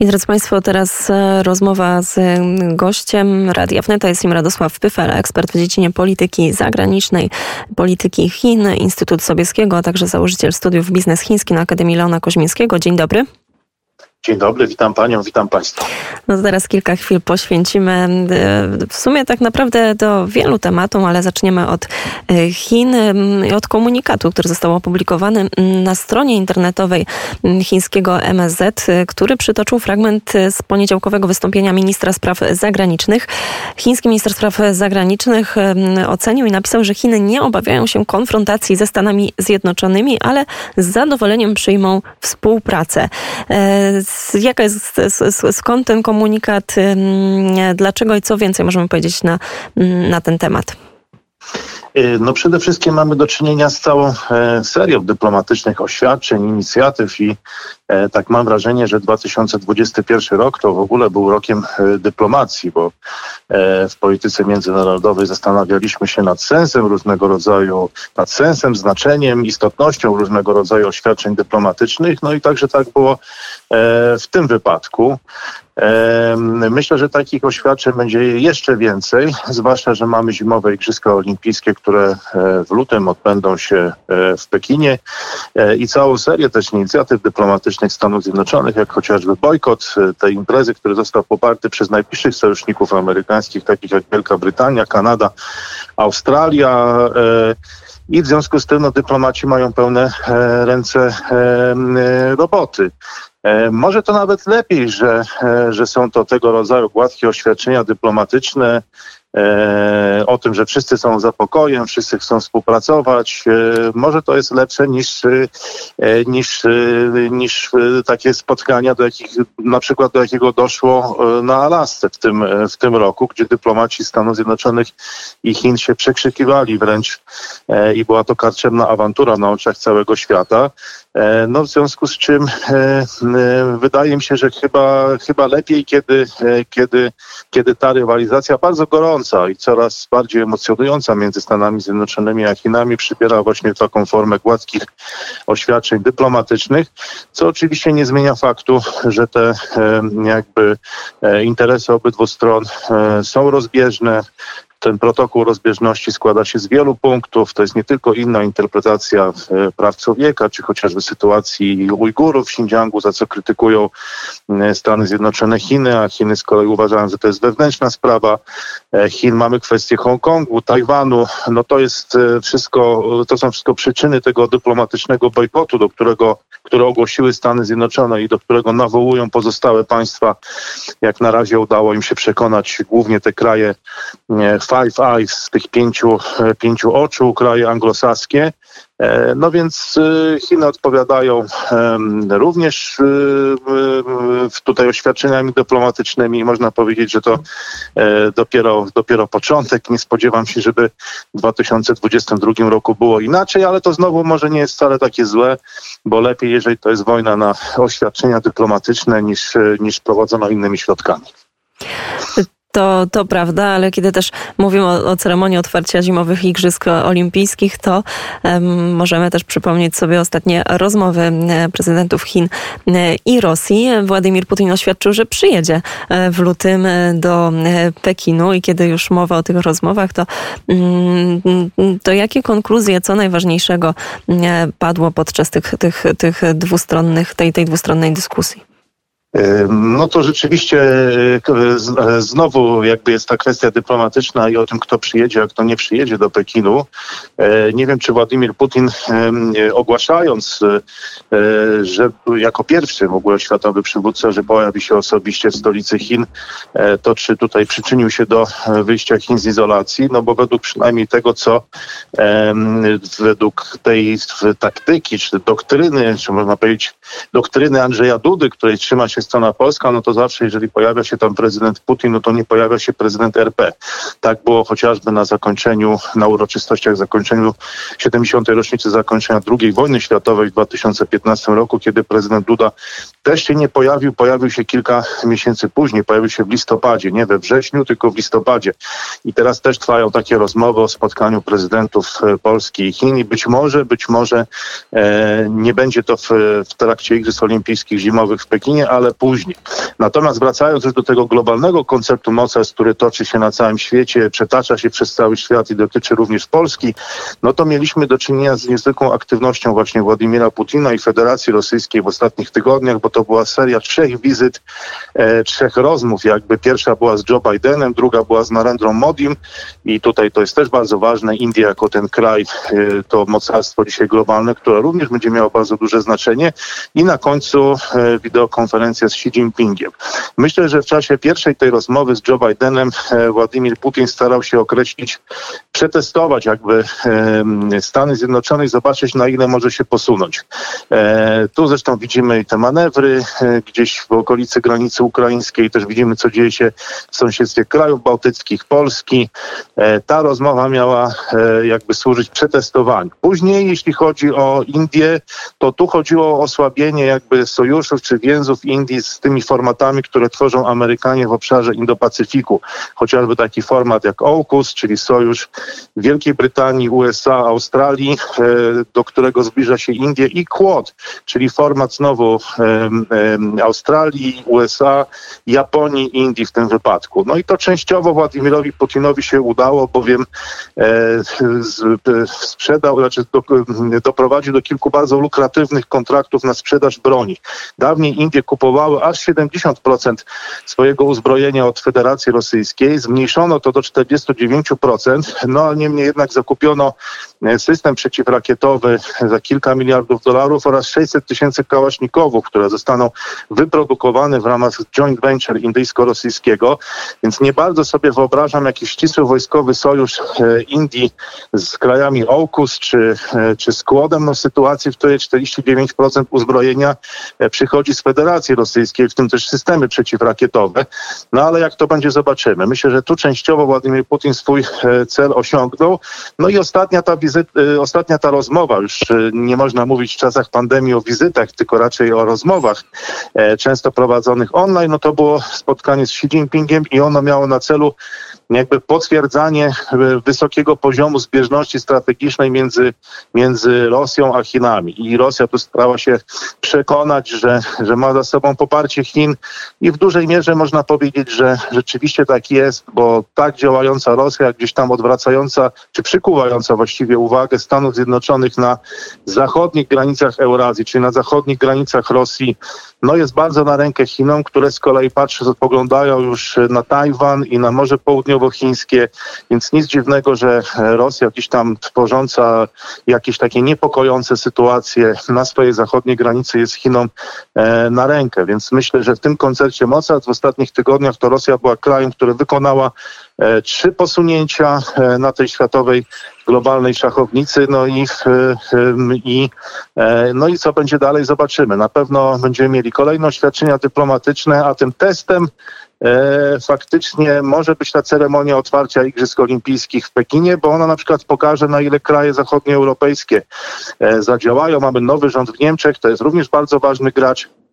I drodzy Państwo, teraz e, rozmowa z gościem Radia Wnet. Jest nim Radosław Pyfel, ekspert w dziedzinie polityki zagranicznej, polityki Chin, Instytut Sobieskiego, a także założyciel studiów biznes chiński na Akademii Leona Koźmińskiego. Dzień dobry. Dzień dobry, witam panią, witam państwa. No teraz kilka chwil poświęcimy e, w sumie tak naprawdę do wielu tematów, ale zaczniemy od e, Chin i od komunikatu, który został opublikowany na stronie internetowej chińskiego MSZ, e, który przytoczył fragment z poniedziałkowego wystąpienia ministra spraw zagranicznych. Chiński minister spraw zagranicznych ocenił i napisał, że Chiny nie obawiają się konfrontacji ze Stanami Zjednoczonymi, ale z zadowoleniem przyjmą współpracę jaka jest, skąd ten komunikat, dlaczego i co więcej możemy powiedzieć na, na ten temat? Y, no przede wszystkim mamy do czynienia z całą e, serią dyplomatycznych oświadczeń, inicjatyw i e, tak mam wrażenie, że 2021 rok to w ogóle był rokiem e, dyplomacji, bo w polityce międzynarodowej zastanawialiśmy się nad sensem różnego rodzaju, nad sensem, znaczeniem, istotnością różnego rodzaju oświadczeń dyplomatycznych. No i także tak było w tym wypadku. Myślę, że takich oświadczeń będzie jeszcze więcej, zwłaszcza, że mamy zimowe Igrzyska Olimpijskie, które e, w lutym odbędą się e, w Pekinie e, i całą serię też inicjatyw dyplomatycznych Stanów Zjednoczonych, jak chociażby bojkot tej imprezy, który został poparty przez najbliższych sojuszników amerykańskich, takich jak Wielka Brytania, Kanada, Australia. I w związku z tym no, dyplomaci mają pełne ręce roboty. E, może to nawet lepiej, że, e, że są to tego rodzaju gładkie oświadczenia dyplomatyczne, E, o tym, że wszyscy są za pokojem, wszyscy chcą współpracować. Może to jest lepsze niż, niż, niż takie spotkania, do jakich, na przykład do jakiego doszło na Alasce w tym, w tym roku, gdzie dyplomaci Stanów Zjednoczonych i Chin się przekrzykiwali wręcz i była to karczemna awantura na oczach całego świata. No w związku z czym wydaje mi się, że chyba, chyba lepiej, kiedy, kiedy, kiedy ta rywalizacja bardzo gorąca i coraz bardziej emocjonująca między Stanami Zjednoczonymi a Chinami przybiera właśnie taką formę gładkich oświadczeń dyplomatycznych, co oczywiście nie zmienia faktu, że te jakby e, interesy obydwu stron e, są rozbieżne, ten protokół rozbieżności składa się z wielu punktów. To jest nie tylko inna interpretacja e, praw człowieka, czy chociażby sytuacji Ujgurów w Xinjiangu, za co krytykują e, Stany Zjednoczone Chiny, a Chiny z kolei uważają, że to jest wewnętrzna sprawa e, Chin. Mamy kwestię Hongkongu, Tajwanu. No to jest wszystko, to są wszystko przyczyny tego dyplomatycznego bojkotu, do którego, które ogłosiły Stany Zjednoczone i do którego nawołują pozostałe państwa. Jak na razie udało im się przekonać głównie te kraje Five Eyes, tych pięciu, e, pięciu oczu, kraje anglosaskie. E, no więc e, Chiny odpowiadają również tutaj oświadczeniami dyplomatycznymi. Można powiedzieć, że to dopiero, dopiero początek. Nie spodziewam się, żeby w 2022 roku było inaczej, ale to znowu może nie jest wcale takie złe, bo lepiej, jeżeli to jest wojna na oświadczenia dyplomatyczne niż, niż prowadzona innymi środkami. To, to prawda, ale kiedy też mówimy o, o ceremonii otwarcia zimowych Igrzysk Olimpijskich, to um, możemy też przypomnieć sobie ostatnie rozmowy e, prezydentów Chin e, i Rosji. Władimir Putin oświadczył, że przyjedzie e, w lutym do Pekinu i kiedy już mowa o tych rozmowach, to, mm, to jakie konkluzje, co najważniejszego padło podczas tych, tych, tych dwustronnych, tej, tej dwustronnej dyskusji? No to rzeczywiście e, e, znowu jakby jest ta kwestia dyplomatyczna i o tym, kto przyjedzie, a kto nie przyjedzie do Pekinu. E, nie wiem, czy Władimir Putin ogłaszając, że jako pierwszy w ogóle światowy przywódca, że pojawi się osobiście w stolicy Chin, to czy tutaj przyczynił się do wyjścia Chin z izolacji, no bo według przynajmniej tego, co według tej taktyki, czy doktryny, czy można powiedzieć doktryny Andrzeja Dudy, której trzyma się strona polska, no to zawsze, jeżeli pojawia się tam prezydent Putin, no to nie pojawia się prezydent RP. Tak było chociażby na zakończeniu, na uroczystościach zakończeniu 70. rocznicy zakończenia II wojny światowej w 2015 roku, kiedy prezydent Duda też się nie pojawił, pojawił się kilka miesięcy później, pojawił się w listopadzie, nie we wrześniu, tylko w listopadzie. I teraz też trwają takie rozmowy o spotkaniu prezydentów e, Polski i Chin i być może, być może e, nie będzie to w, w trakcie Igrzysk Olimpijskich Zimowych w Pekinie, ale później. Natomiast wracając już do tego globalnego konceptu mocarstw, który toczy się na całym świecie, przetacza się przez cały świat i dotyczy również Polski, no to mieliśmy do czynienia z niezwykłą aktywnością właśnie Władimira Putina i Federacji Rosyjskiej w ostatnich tygodniach, bo to była seria trzech wizyt, e, trzech rozmów. Jakby pierwsza była z Joe Bidenem, druga była z Narendrą Modim i tutaj to jest też bardzo ważne. India jako ten kraj, e, to mocarstwo dzisiaj globalne, które również będzie miało bardzo duże znaczenie. I na końcu e, wideokonferencja z Xi Jinpingiem. Myślę, że w czasie pierwszej tej rozmowy z Joe Bidenem e, Władimir Putin starał się określić, przetestować jakby Stany Zjednoczone i zobaczyć, na ile może się posunąć. E, tu zresztą widzimy te manewry e, gdzieś w okolicy granicy ukraińskiej, też widzimy, co dzieje się w sąsiedztwie krajów bałtyckich, Polski. E, ta rozmowa miała jakby służyć przetestowaniu. Później, jeśli chodzi o Indię, to tu chodziło o osłabienie jakby sojuszów czy więzów Indii z tymi formatami, które tworzą Amerykanie w obszarze Indo-Pacyfiku. Chociażby taki format jak AUKUS, czyli sojusz Wielkiej Brytanii, USA, Australii, do którego zbliża się Indie i Quad, czyli format znowu Australii, USA, Japonii, Indii w tym wypadku. No i to częściowo Władimirowi Putinowi się udało, bowiem e, sprzedał, znaczy do, doprowadził do kilku bardzo lukratywnych kontraktów na sprzedaż broni. Dawniej Indie kupowały aż 70% swojego uzbrojenia od Federacji Rosyjskiej. Zmniejszono to do 49%, no a niemniej jednak zakupiono system przeciwrakietowy za kilka miliardów dolarów oraz 600 tysięcy kałasznikowów, które zostaną wyprodukowane w ramach joint venture indyjsko-rosyjskiego. Więc nie bardzo sobie wyobrażam jakiś ścisły wojskowy sojusz e, Indii z krajami AUKUS czy, e, czy z Kłodem, no sytuacji, w której 49% uzbrojenia e, przychodzi z Federacji Rosyjskiej, w tym też systemy przeciwrakietowe. No ale jak to będzie, zobaczymy. Myślę, że tu częściowo Władimir Putin swój cel osiągnął. No i ostatnia ta wizyta, ostatnia ta rozmowa, już nie można mówić w czasach pandemii o wizytach, tylko raczej o rozmowach, często prowadzonych online, no to było spotkanie z Xi Jinpingiem i ono miało na celu jakby potwierdzanie e, wysokiego poziomu zbieżności strategicznej między, między Rosją a Chinami. I Rosja tu starała się przekonać, że, że ma za sobą poparcie Chin i w dużej mierze można powiedzieć, że rzeczywiście tak jest, bo tak działająca Rosja, gdzieś tam odwracająca, czy przykuwająca właściwie uwagę Stanów Zjednoczonych na zachodnich granicach Eurazji, czyli na zachodnich granicach Rosji, no jest bardzo na rękę Chinom, które z kolei patrzą, spoglądają już na Tajwan i na Morze Południowochińskie, więc nic dziwnego, że Rosja gdzieś tam tworząca jakieś takie niepokojące sytuacje na swojej zachodniej granicy jest Chinom e, na rękę, więc myślę, że w tym koncercie mocarstw w ostatnich tygodniach to Rosja była krajem, który wykonała e, trzy posunięcia e, na tej światowej globalnej szachownicy. No i, i, no i co będzie dalej, zobaczymy. Na pewno będziemy mieli kolejne oświadczenia dyplomatyczne, a tym testem faktycznie może być ta ceremonia otwarcia Igrzysk Olimpijskich w Pekinie, bo ona na przykład pokaże, na ile kraje zachodnioeuropejskie e, zadziałają. Mamy nowy rząd w Niemczech, to jest również bardzo ważny gracz E,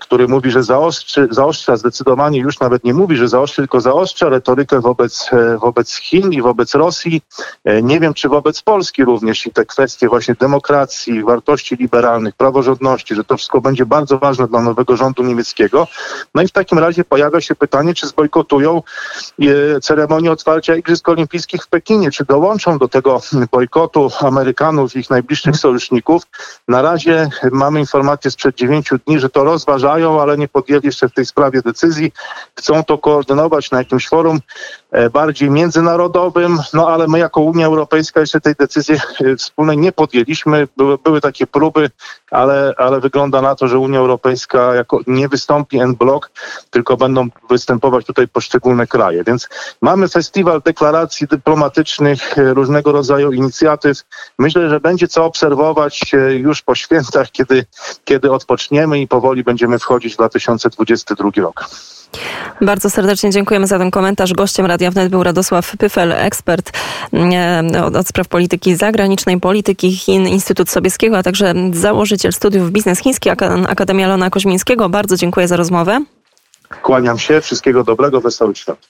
który mówi, że zaostrzy, zaostrza zdecydowanie, już nawet nie mówi, że zaostrzy, tylko zaostrza retorykę wobec, e, wobec Chin i wobec Rosji. E, nie wiem, czy wobec Polski również i te kwestie właśnie demokracji, wartości liberalnych, praworządności, że to wszystko będzie bardzo ważne dla nowego rządu niemieckiego. No i w takim razie pojawia się pytanie, czy zbojkotują ceremonię otwarcia Igrzysk Olimpijskich w Pekinie, czy dołączą do tego bojkotu Amerykanów ich najbliższych sojuszników. Na razie mamy informację sprzed dziewięciu dni, że to roz rozważają, ale nie podjęli jeszcze w tej sprawie decyzji. Chcą to koordynować na jakimś forum bardziej międzynarodowym, no ale my jako Unia Europejska jeszcze tej decyzji e, wspólnej nie podjęliśmy. Były, były takie próby, ale, ale wygląda na to, że Unia Europejska jako nie wystąpi en blok, tylko będą występować tutaj poszczególne kraje. Więc mamy festiwal deklaracji dyplomatycznych, e, różnego rodzaju inicjatyw. Myślę, że będzie co obserwować już po świętach, kiedy, kiedy odpoczniemy i powoli będziemy wchodzić w 2022 rok. Bardzo serdecznie dziękujemy za ten komentarz. Gościem Radia Wnet był Radosław Pyfel, ekspert e, od, od spraw polityki zagranicznej, polityki Chin, Instytut Sobieskiego, a także założyciel studiów biznes chiński Akademia Lona Koźmińskiego. Bardzo dziękuję za rozmowę. Kłaniam się, wszystkiego dobrego, wesołych świąt.